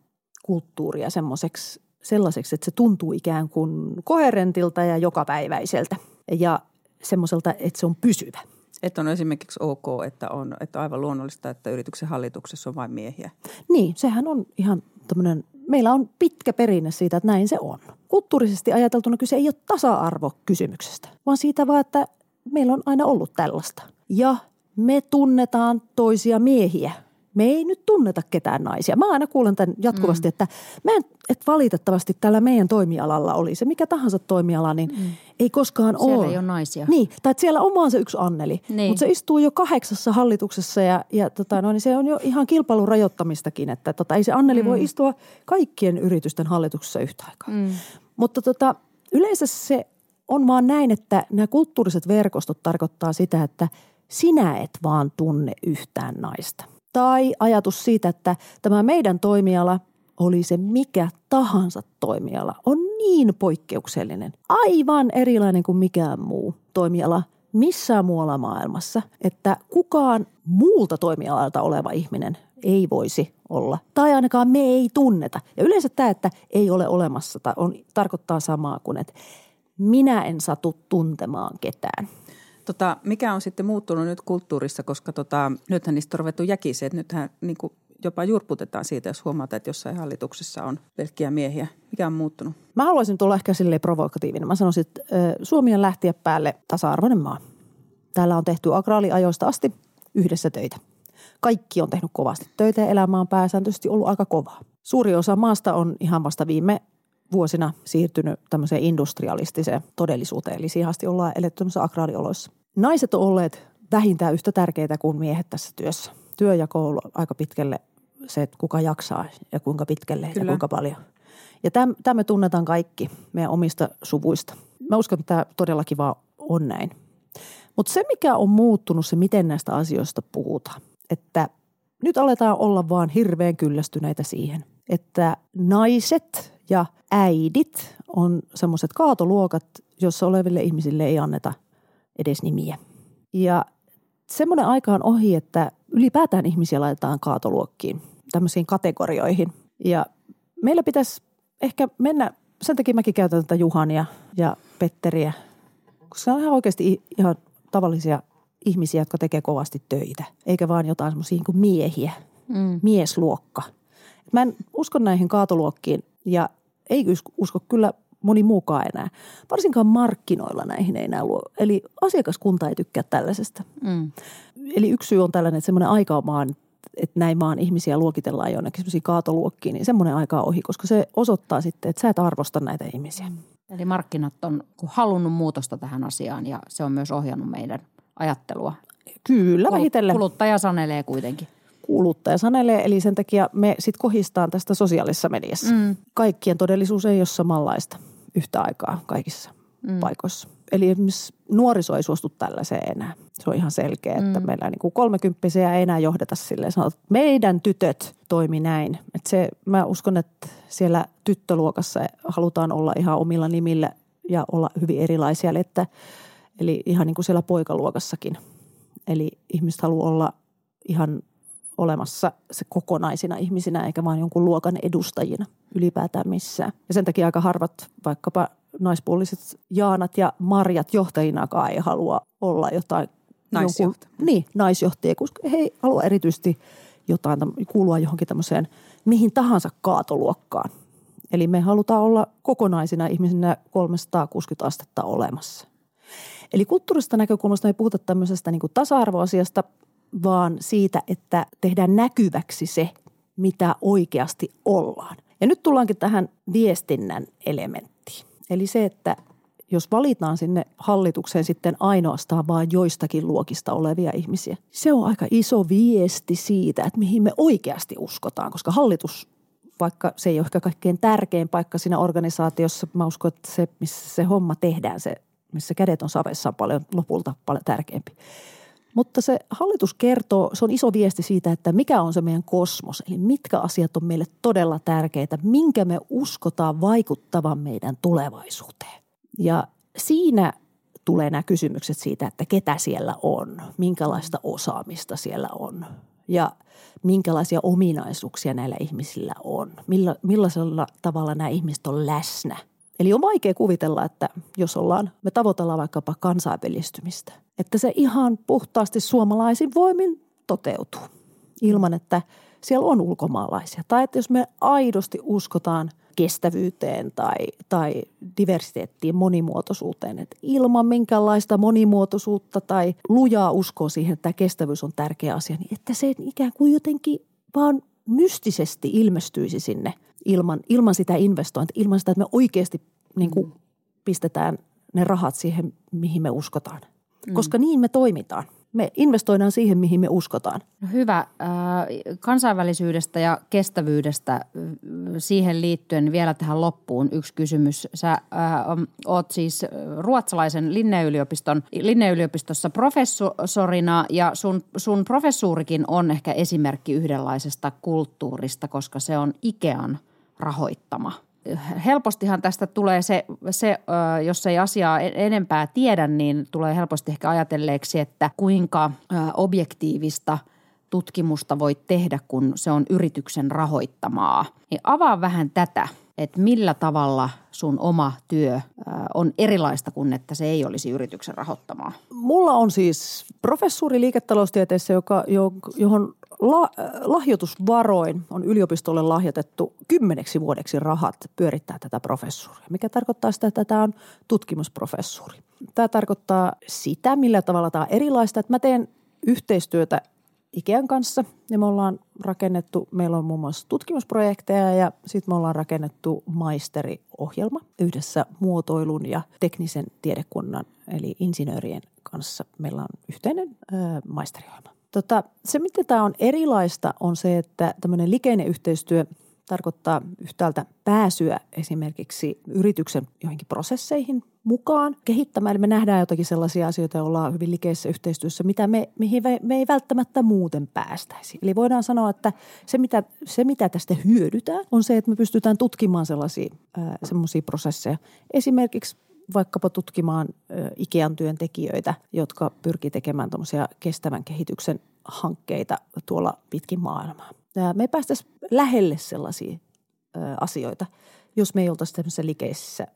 kulttuuria semmoiseksi sellaiseksi, että se tuntuu ikään kuin koherentilta ja jokapäiväiseltä ja semmoiselta, että se on pysyvä. Että on esimerkiksi ok, että on että aivan luonnollista, että yrityksen hallituksessa on vain miehiä. Niin, sehän on ihan tämmöinen, meillä on pitkä perinne siitä, että näin se on. Kulttuurisesti ajateltuna kyse ei ole tasa-arvo kysymyksestä, vaan siitä vaan, että meillä on aina ollut tällaista. Ja me tunnetaan toisia miehiä me ei nyt tunneta ketään naisia. Mä aina kuulen tämän jatkuvasti, mm. että mä en, että valitettavasti tällä meidän toimialalla oli se mikä tahansa toimiala, niin mm. ei koskaan siellä ole. ei ole naisia. Niin, tai että siellä on vaan se yksi Anneli, niin. mutta se istuu jo kahdeksassa hallituksessa ja, ja tota, no, niin se on jo ihan kilpailun rajoittamistakin, että tota, ei se Anneli mm. voi istua kaikkien yritysten hallituksessa yhtä aikaa. Mm. Mutta tota, yleensä se on vaan näin, että nämä kulttuuriset verkostot tarkoittaa sitä, että sinä et vaan tunne yhtään naista – tai ajatus siitä, että tämä meidän toimiala, oli se mikä tahansa toimiala, on niin poikkeuksellinen, aivan erilainen kuin mikään muu toimiala missään muualla maailmassa, että kukaan muulta toimialalta oleva ihminen ei voisi olla. Tai ainakaan me ei tunneta. Ja yleensä tämä, että ei ole olemassa, on, tarkoittaa samaa kuin, että minä en satu tuntemaan ketään. Tota, mikä on sitten muuttunut nyt kulttuurissa, koska tota, nythän niistä on ruvettu jäkiseen, että nythän niin kuin jopa jurputetaan siitä, jos huomataan, että jossain hallituksessa on pelkkiä miehiä. Mikä on muuttunut? Mä haluaisin tulla ehkä silleen provokatiivinen. Mä sanoisin, että Suomi on lähtiä päälle tasa-arvoinen maa. Täällä on tehty agraaliajoista asti yhdessä töitä. Kaikki on tehnyt kovasti töitä ja elämä on pääsääntöisesti ollut aika kovaa. Suuri osa maasta on ihan vasta viime vuosina siirtynyt tämmöiseen industrialistiseen todellisuuteen. Eli siihen asti ollaan eletty agraarioloissa. Naiset on olleet vähintään yhtä tärkeitä kuin miehet tässä työssä. Työjako on ollut aika pitkälle se, että kuka jaksaa ja kuinka pitkälle Kyllä. ja kuinka paljon. Ja tämä me tunnetaan kaikki meidän omista suvuista. Mä uskon, että tämä todellakin vaan on näin. Mutta se, mikä on muuttunut, se miten näistä asioista puhutaan. Että nyt aletaan olla vaan hirveän kyllästyneitä siihen, että naiset ja äidit on semmoiset kaatoluokat, jossa oleville ihmisille ei anneta edes nimiä. Ja semmoinen aika on ohi, että ylipäätään ihmisiä laitetaan kaatoluokkiin, tämmöisiin kategorioihin. Ja meillä pitäisi ehkä mennä, sen takia mäkin käytän tätä Juhania ja Petteriä, koska se on ihan oikeasti ihan tavallisia ihmisiä, jotka tekee kovasti töitä, eikä vaan jotain semmoisia kuin miehiä, mm. miesluokka. Mä en usko näihin kaatoluokkiin ja ei usko kyllä moni muukaan enää. Varsinkaan markkinoilla näihin ei enää luo. Eli asiakaskunta ei tykkää tällaisesta. Mm. Eli yksi syy on tällainen, että semmoinen aika on maan, että näin maan ihmisiä luokitellaan jonnekin semmoisiin kaatoluokkiin, niin semmoinen aika on ohi, koska se osoittaa sitten, että sä et arvosta näitä ihmisiä. Eli markkinat on halunnut muutosta tähän asiaan ja se on myös ohjannut meidän ajattelua. Kyllä, vähitellen. Kuluttaja sanelee kuitenkin. Kuluttaja sanelee, eli sen takia me sitten kohistaan tästä sosiaalisessa mediassa. Mm. Kaikkien todellisuus ei ole samanlaista yhtä aikaa kaikissa mm. paikoissa. Eli esimerkiksi nuoriso ei suostu tällaiseen enää. Se on ihan selkeä, että mm. meillä niin kuin kolmekymppisiä ei enää johdeta silleen. Sanotaan, että meidän tytöt toimi näin. Että se, mä uskon, että siellä tyttöluokassa halutaan olla ihan omilla nimillä ja olla hyvin erilaisia. Eli, että, eli ihan niin kuin siellä poikaluokassakin. Eli ihmiset haluaa olla ihan olemassa se kokonaisina ihmisinä eikä vain jonkun luokan edustajina ylipäätään missään. Ja sen takia aika harvat vaikkapa naispuoliset Jaanat ja Marjat johtajinakaan ei halua olla jotain Naisjohtaja. Jonkun, niin, naisjohtajia, koska he ei halua erityisesti jotain, kuulua johonkin tämmöiseen mihin tahansa kaatoluokkaan. Eli me halutaan olla kokonaisina ihmisinä 360 astetta olemassa. Eli kulttuurista näkökulmasta ei puhuta tämmöisestä niin tasa-arvoasiasta, vaan siitä, että tehdään näkyväksi se, mitä oikeasti ollaan. Ja nyt tullaankin tähän viestinnän elementtiin. Eli se, että jos valitaan sinne hallitukseen sitten ainoastaan vain joistakin luokista olevia ihmisiä, se on aika iso viesti siitä, että mihin me oikeasti uskotaan, koska hallitus vaikka se ei ole ehkä kaikkein tärkein paikka siinä organisaatiossa, mä uskon, että se, missä se homma tehdään, se, missä kädet on savessa on paljon lopulta paljon tärkeämpi. Mutta se hallitus kertoo, se on iso viesti siitä, että mikä on se meidän kosmos, eli mitkä asiat on meille todella tärkeitä, minkä me uskotaan vaikuttavan meidän tulevaisuuteen. Ja siinä tulee nämä kysymykset siitä, että ketä siellä on, minkälaista osaamista siellä on ja minkälaisia ominaisuuksia näillä ihmisillä on, milla, millaisella tavalla nämä ihmiset on läsnä. Eli on vaikea kuvitella, että jos ollaan, me tavoitellaan vaikkapa kansainvälistymistä, että se ihan puhtaasti suomalaisin voimin toteutuu ilman, että siellä on ulkomaalaisia. Tai että jos me aidosti uskotaan kestävyyteen tai, tai diversiteettiin, monimuotoisuuteen. Että ilman minkäänlaista monimuotoisuutta tai lujaa uskoa siihen, että tämä kestävyys on tärkeä asia, niin että se ikään kuin jotenkin vaan mystisesti ilmestyisi sinne ilman, ilman sitä investointia, ilman sitä, että me oikeasti niin kuin pistetään ne rahat siihen, mihin me uskotaan. Mm. Koska niin me toimitaan me investoidaan siihen, mihin me uskotaan. No hyvä. Äh, kansainvälisyydestä ja kestävyydestä äh, siihen liittyen vielä tähän loppuun yksi kysymys. Sä äh, oot siis ruotsalaisen Linneyliopiston, Linneyliopistossa professorina ja sun, sun professuurikin on ehkä esimerkki yhdenlaisesta kulttuurista, koska se on Ikean rahoittama – helpostihan tästä tulee se, se, jos ei asiaa enempää tiedä, niin tulee helposti ehkä ajatelleeksi, että kuinka objektiivista tutkimusta voi tehdä, kun se on yrityksen rahoittamaa. Niin avaa vähän tätä, että millä tavalla sun oma työ on erilaista kuin että se ei olisi yrityksen rahoittamaa. Mulla on siis professuuri liiketaloustieteessä, joka, johon la, lahjoitusvaroin on yliopistolle lahjoitettu kymmeneksi vuodeksi rahat pyörittää tätä professuuria, mikä tarkoittaa sitä, että tämä on tutkimusprofessuuri. Tämä tarkoittaa sitä, millä tavalla tämä on erilaista, että mä teen yhteistyötä Ikean kanssa ja me ollaan rakennettu, meillä on muun muassa tutkimusprojekteja ja sitten me ollaan rakennettu maisteriohjelma yhdessä muotoilun ja teknisen tiedekunnan eli insinöörien kanssa. Meillä on yhteinen ö, maisteriohjelma. Tota, se, mitä tämä on erilaista, on se, että tämmöinen likeinen yhteistyö tarkoittaa yhtäältä pääsyä esimerkiksi yrityksen joihinkin prosesseihin mukaan kehittämään. Eli me nähdään jotakin sellaisia asioita, ja ollaan hyvin likeessä yhteistyössä, mitä me, mihin me, me ei välttämättä muuten päästäisi. Eli voidaan sanoa, että se mitä, se mitä tästä hyödytään on se, että me pystytään tutkimaan sellaisia semmoisia prosesseja. Esimerkiksi vaikkapa tutkimaan Ikean työntekijöitä, jotka pyrkii tekemään kestävän kehityksen hankkeita tuolla pitkin maailmaa. Me ei päästäisi lähelle sellaisia asioita, jos me ei oltaisi tämmöisessä likeisessä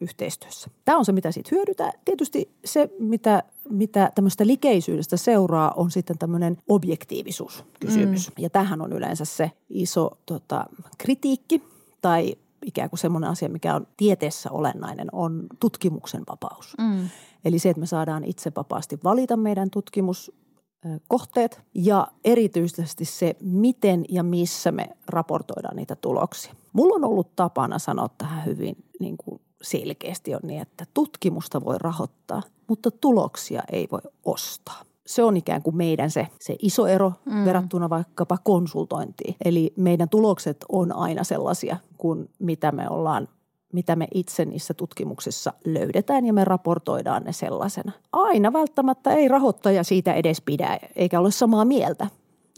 yhteistyössä. Tämä on se, mitä siitä hyödytään. Tietysti se, mitä, mitä tämmöistä likeisyydestä seuraa, on sitten tämmöinen objektiivisuuskysymys. Mm. Ja tähän on yleensä se iso tota, kritiikki tai ikään kuin semmoinen asia, mikä on tieteessä olennainen, on tutkimuksen vapaus. Mm. Eli se, että me saadaan itse vapaasti valita meidän tutkimuskohteet ja erityisesti se, miten ja missä me raportoidaan niitä tuloksia. Mulla on ollut tapana sanoa tähän hyvin niin kuin selkeästi on niin, että tutkimusta voi rahoittaa, mutta tuloksia ei voi ostaa se on ikään kuin meidän se, se iso ero mm. verrattuna vaikkapa konsultointiin. Eli meidän tulokset on aina sellaisia kuin mitä me ollaan mitä me itse niissä tutkimuksissa löydetään ja me raportoidaan ne sellaisena. Aina välttämättä ei rahoittaja siitä edes pidä eikä ole samaa mieltä,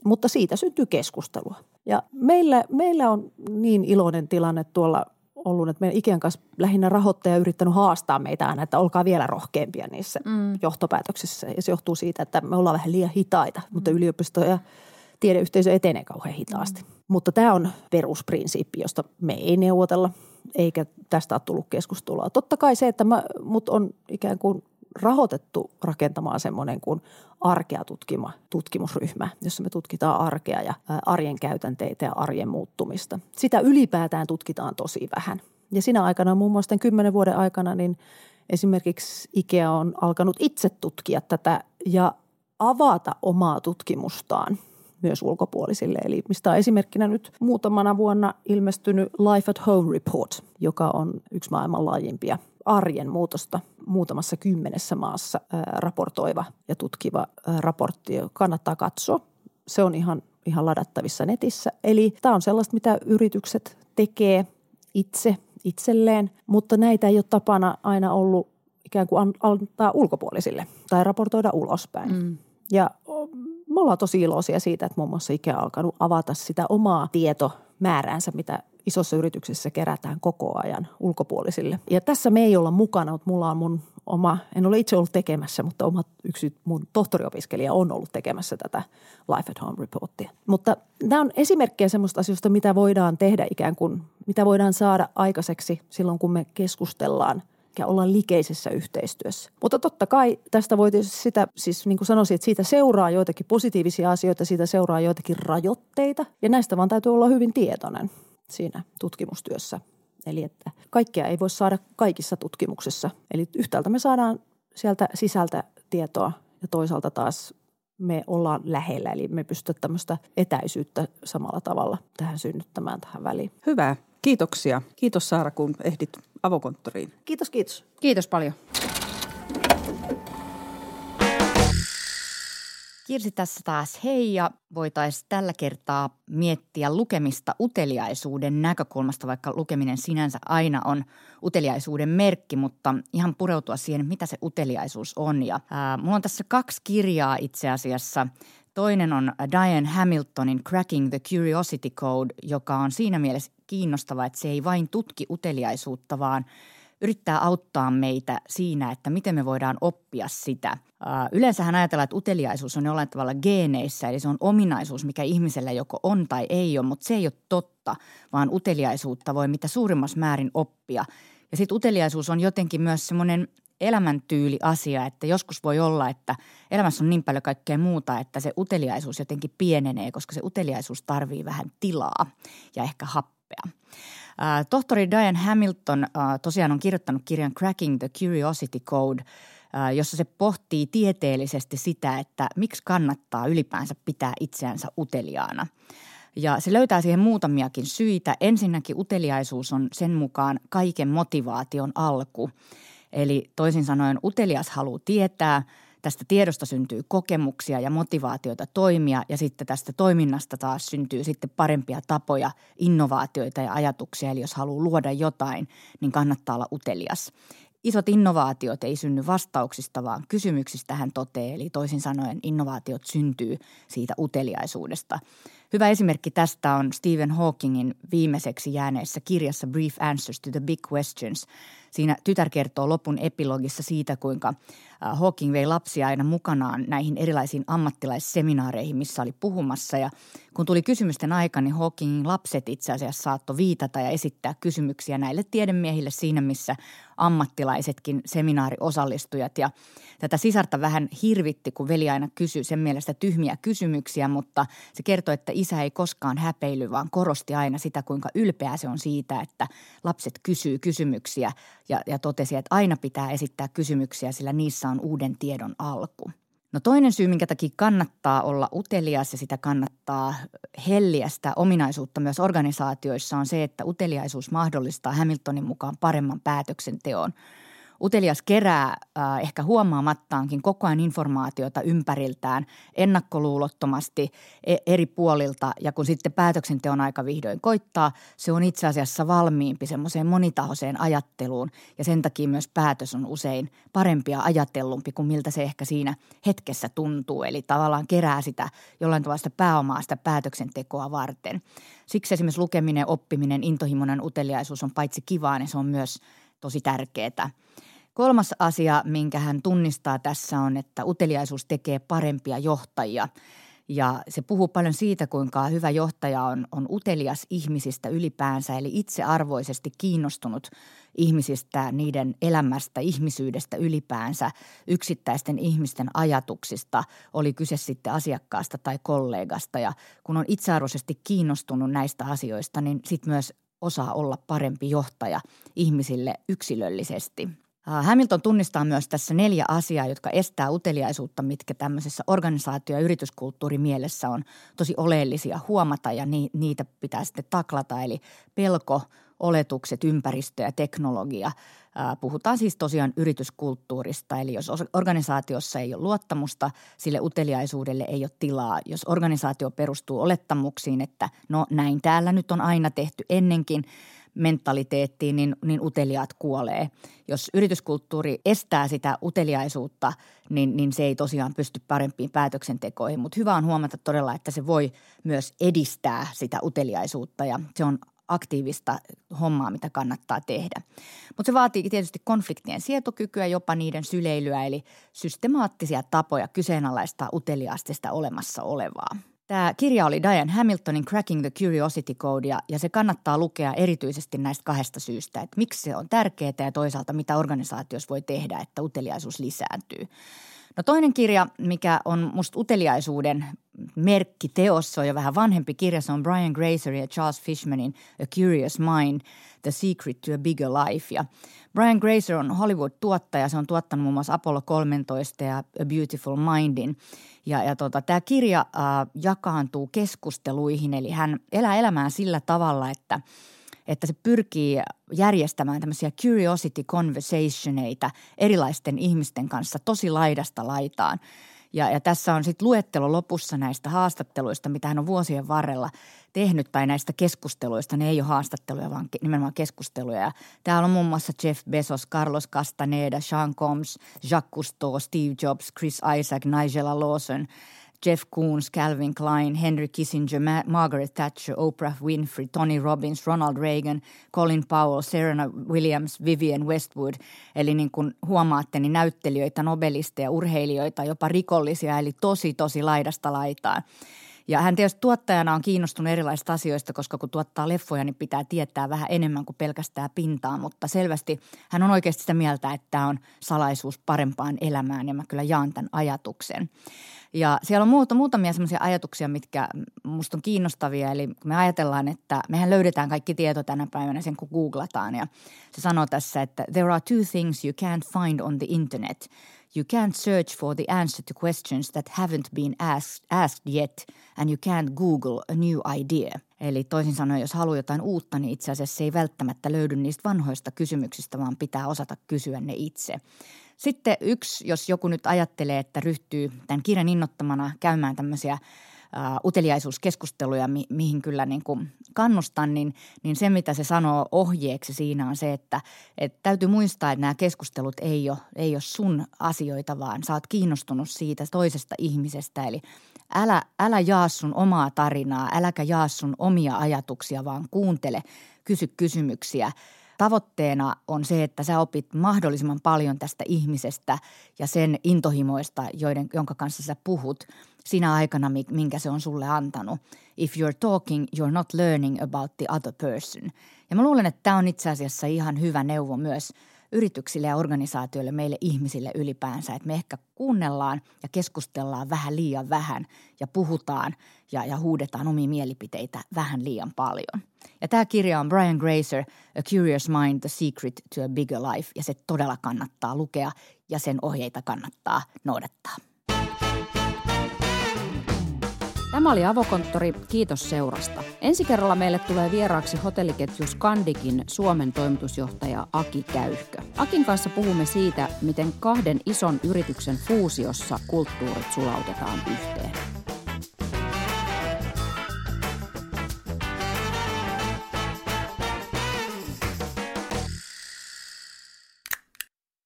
mutta siitä syntyy keskustelua. Ja meillä, meillä on niin iloinen tilanne tuolla ollut, että meidän Ikean kanssa lähinnä rahoittaja on yrittänyt haastaa meitä aina, että olkaa vielä rohkeampia niissä mm. johtopäätöksissä. Ja se johtuu siitä, että me ollaan vähän liian hitaita, mm. mutta yliopisto ja tiedeyhteisö etenee kauhean hitaasti. Mm. Mutta tämä on perusprinsiippi, josta me ei neuvotella, eikä tästä ole tullut keskustelua. Totta kai se, että mä, mut on ikään kuin rahoitettu rakentamaan semmoinen kuin arkea tutkima, tutkimusryhmä, jossa me tutkitaan arkea ja arjen käytänteitä ja arjen muuttumista. Sitä ylipäätään tutkitaan tosi vähän. Ja siinä aikana, muun muassa tämän kymmenen vuoden aikana, niin esimerkiksi IKEA on alkanut itse tutkia tätä ja avata omaa tutkimustaan myös ulkopuolisille. Eli mistä on esimerkkinä nyt muutamana vuonna ilmestynyt Life at Home Report, joka on yksi maailman laajimpia arjen muutosta muutamassa kymmenessä maassa raportoiva ja tutkiva raportti. Kannattaa katsoa. Se on ihan, ihan ladattavissa netissä. Eli tämä on sellaista, mitä yritykset tekee itse itselleen, mutta näitä ei ole tapana aina ollut ikään kuin antaa ulkopuolisille tai raportoida ulospäin. Mm. Ja me ollaan tosi iloisia siitä, että muun muassa IKEA on alkanut avata sitä omaa tietomääräänsä, mitä isossa yrityksessä kerätään koko ajan ulkopuolisille. Ja tässä me ei olla mukana, mutta mulla on mun oma, en ole itse ollut tekemässä, mutta oma yksi mun tohtoriopiskelija on ollut tekemässä tätä Life at Home Reportia. Mutta nämä on esimerkkejä semmoista asioista, mitä voidaan tehdä ikään kuin, mitä voidaan saada aikaiseksi silloin, kun me keskustellaan – ja olla likeisessä yhteistyössä. Mutta totta kai tästä voi sitä, siis niin kuin sanoisin, että siitä seuraa joitakin positiivisia asioita, siitä seuraa joitakin rajoitteita ja näistä vaan täytyy olla hyvin tietoinen siinä tutkimustyössä. Eli että kaikkea ei voi saada kaikissa tutkimuksissa. Eli yhtäältä me saadaan sieltä sisältä tietoa ja toisaalta taas me ollaan lähellä, eli me pystytään tämmöistä etäisyyttä samalla tavalla tähän synnyttämään tähän väliin. Hyvä. Kiitoksia. Kiitos Saara, kun ehdit avokonttoriin. Kiitos, kiitos. Kiitos paljon. Kirsi tässä taas hei ja voitaisiin tällä kertaa miettiä lukemista uteliaisuuden näkökulmasta, vaikka lukeminen sinänsä aina on uteliaisuuden merkki, mutta ihan pureutua siihen, mitä se uteliaisuus on. Ja ää, mulla on tässä kaksi kirjaa itse asiassa. Toinen on Diane Hamiltonin Cracking the Curiosity Code, joka on siinä mielessä kiinnostava, että se ei vain tutki uteliaisuutta, vaan – yrittää auttaa meitä siinä, että miten me voidaan oppia sitä. Yleensähän ajatellaan, että uteliaisuus on jollain tavalla geeneissä, eli se on ominaisuus, mikä ihmisellä joko on tai ei ole, mutta se ei ole totta, vaan uteliaisuutta voi mitä suurimmassa määrin oppia. Ja sitten uteliaisuus on jotenkin myös semmoinen elämäntyyli asia, että joskus voi olla, että elämässä on niin paljon kaikkea muuta, että se uteliaisuus jotenkin pienenee, koska se uteliaisuus tarvii vähän tilaa ja ehkä happea. Tohtori Diane Hamilton tosiaan on kirjoittanut kirjan Cracking the Curiosity Code, jossa se pohtii tieteellisesti sitä, että miksi kannattaa ylipäänsä pitää itseänsä uteliaana. Ja se löytää siihen muutamiakin syitä. Ensinnäkin uteliaisuus on sen mukaan kaiken motivaation alku. Eli toisin sanoen utelias haluaa tietää – Tästä tiedosta syntyy kokemuksia ja motivaatioita toimia ja sitten tästä toiminnasta taas syntyy sitten parempia tapoja, innovaatioita ja ajatuksia. Eli jos haluaa luoda jotain, niin kannattaa olla utelias. isot innovaatiot ei synny vastauksista, vaan kysymyksistä hän toteaa. Eli toisin sanoen innovaatiot syntyy siitä uteliaisuudesta. Hyvä esimerkki tästä on Stephen Hawkingin viimeiseksi jääneessä kirjassa Brief Answers to the Big Questions. Siinä tytär kertoo lopun epilogissa siitä, kuinka äh, Hawking vei lapsia aina mukanaan näihin erilaisiin ammattilaisseminaareihin, missä oli puhumassa. Ja kun tuli kysymysten aika, niin Hawkingin lapset itse asiassa saattoi viitata ja esittää kysymyksiä näille tiedemiehille siinä, missä ammattilaisetkin seminaariosallistujat. Ja tätä sisarta vähän hirvitti, kun veli aina kysyi sen mielestä tyhmiä kysymyksiä, mutta se kertoi, että isä ei koskaan häpeily, vaan korosti aina sitä, kuinka ylpeä se on siitä, että lapset kysyy kysymyksiä ja, ja totesi, että aina pitää esittää kysymyksiä, sillä niissä on uuden tiedon alku. No toinen syy, minkä takia kannattaa olla utelias ja sitä kannattaa helliä sitä ominaisuutta myös organisaatioissa on se, että uteliaisuus mahdollistaa Hamiltonin mukaan paremman päätöksenteon – Utelias kerää äh, ehkä huomaamattaankin koko ajan informaatiota ympäriltään ennakkoluulottomasti e- eri puolilta ja kun sitten päätöksenteon aika vihdoin koittaa, se on itse asiassa valmiimpi semmoiseen monitahoiseen ajatteluun ja sen takia myös päätös on usein parempi ja ajatellumpi kuin miltä se ehkä siinä hetkessä tuntuu. Eli tavallaan kerää sitä jollain tavalla sitä pääomaa sitä päätöksentekoa varten. Siksi esimerkiksi lukeminen, oppiminen, intohimoinen uteliaisuus on paitsi kivaa, niin se on myös tosi tärkeää. Kolmas asia, minkä hän tunnistaa tässä on, että uteliaisuus tekee parempia johtajia. Ja se puhuu paljon siitä, kuinka hyvä johtaja on, on utelias ihmisistä ylipäänsä, eli itsearvoisesti kiinnostunut ihmisistä, niiden elämästä, ihmisyydestä ylipäänsä, yksittäisten ihmisten ajatuksista, oli kyse sitten asiakkaasta tai kollegasta. Ja kun on itsearvoisesti kiinnostunut näistä asioista, niin sitten myös osaa olla parempi johtaja ihmisille yksilöllisesti. Hamilton tunnistaa myös tässä neljä asiaa, jotka estää uteliaisuutta, mitkä tämmöisessä organisaatio- ja yrityskulttuurimielessä on tosi oleellisia huomata ja ni, niitä pitää sitten taklata. Eli pelko, oletukset, ympäristö ja teknologia. Puhutaan siis tosiaan yrityskulttuurista, eli jos organisaatiossa ei ole luottamusta, sille uteliaisuudelle ei ole tilaa. Jos organisaatio perustuu olettamuksiin, että no näin täällä nyt on aina tehty ennenkin – mentaliteettiin, niin, niin uteliaat kuolee. Jos yrityskulttuuri estää sitä uteliaisuutta, niin, niin se ei tosiaan pysty parempiin päätöksentekoihin. Mutta hyvä on huomata todella, että se voi myös edistää sitä uteliaisuutta ja se on aktiivista hommaa, mitä kannattaa tehdä. Mutta se vaatii tietysti konfliktien sietokykyä, jopa niiden syleilyä, eli systemaattisia tapoja kyseenalaistaa uteliaasti sitä olemassa olevaa. Tämä kirja oli Diane Hamiltonin Cracking the Curiosity Code ja, se kannattaa lukea erityisesti näistä kahdesta syystä, että miksi se on tärkeää ja toisaalta mitä organisaatiossa voi tehdä, että uteliaisuus lisääntyy. No toinen kirja, mikä on musta uteliaisuuden merkki teossa, on jo vähän vanhempi kirja. Se on Brian Grazer ja Charles Fishmanin A Curious Mind, The Secret to a Bigger Life. Ja Brian Grazer on Hollywood-tuottaja. Se on tuottanut muun muassa Apollo 13 ja A Beautiful Mindin. Ja, ja tota, tämä kirja äh, jakaantuu keskusteluihin, eli hän elää elämään sillä tavalla, että – että se pyrkii järjestämään tämmöisiä curiosity conversationeita erilaisten ihmisten kanssa tosi laidasta laitaan. Ja, ja tässä on sitten luettelo lopussa näistä haastatteluista, mitä hän on vuosien varrella tehnyt, tai näistä keskusteluista. Ne ei ole haastatteluja, vaan nimenomaan keskusteluja. Ja täällä on muun muassa Jeff Bezos, Carlos Castaneda, Sean Combs, Jacques Cousteau, Steve Jobs, Chris Isaac, Nigella Lawson – Jeff Koons, Calvin Klein, Henry Kissinger, Ma- Margaret Thatcher, Oprah Winfrey, Tony Robbins, Ronald Reagan, Colin Powell, Serena Williams, Vivian Westwood. Eli niin kuin huomaatte, niin näyttelijöitä, nobelisteja, urheilijoita, jopa rikollisia, eli tosi tosi laidasta laitaan. Ja hän tietysti tuottajana on kiinnostunut erilaisista asioista, koska kun tuottaa leffoja, niin pitää tietää vähän enemmän kuin pelkästään pintaa. Mutta selvästi hän on oikeasti sitä mieltä, että tämä on salaisuus parempaan elämään ja mä kyllä jaan tämän ajatuksen. Ja siellä on muuta, muutamia sellaisia ajatuksia, mitkä musta on kiinnostavia. Eli kun me ajatellaan, että mehän löydetään kaikki tieto tänä päivänä sen, kun googlataan. Ja se sanoo tässä, että there are two things you can't find on the internet. You can't search for the answer to questions that haven't been asked, asked yet and you can't Google a new idea. Eli toisin sanoen, jos haluaa jotain uutta, niin itse asiassa se ei välttämättä löydy niistä vanhoista kysymyksistä, vaan pitää osata kysyä ne itse. Sitten yksi, jos joku nyt ajattelee, että ryhtyy tämän kirjan innottamana käymään tämmöisiä uteliaisuuskeskusteluja, mi- mihin kyllä niin kuin kannustan, niin, niin se mitä se sanoo ohjeeksi siinä on se, että, että täytyy muistaa, että nämä keskustelut ei ole, ei ole sun asioita, vaan sä oot kiinnostunut siitä toisesta ihmisestä. Eli älä, älä jaa sun omaa tarinaa, äläkä jaa sun omia ajatuksia, vaan kuuntele, kysy kysymyksiä – tavoitteena on se, että sä opit mahdollisimman paljon tästä ihmisestä ja sen intohimoista, joiden, jonka kanssa sä puhut sinä aikana, minkä se on sulle antanut. If you're talking, you're not learning about the other person. Ja mä luulen, että tämä on itse asiassa ihan hyvä neuvo myös yrityksille ja organisaatioille, meille ihmisille ylipäänsä, että me ehkä kuunnellaan ja keskustellaan vähän liian vähän ja puhutaan ja, ja huudetaan omia mielipiteitä vähän liian paljon. Ja tämä kirja on Brian Grazer, A Curious Mind, The Secret to a Bigger Life, ja se todella kannattaa lukea ja sen ohjeita kannattaa noudattaa. Tämä oli Avokonttori. Kiitos seurasta. Ensi kerralla meille tulee vieraaksi hotelliketju Skandikin Suomen toimitusjohtaja Aki Käyhkö. Akin kanssa puhumme siitä, miten kahden ison yrityksen fuusiossa kulttuurit sulautetaan yhteen.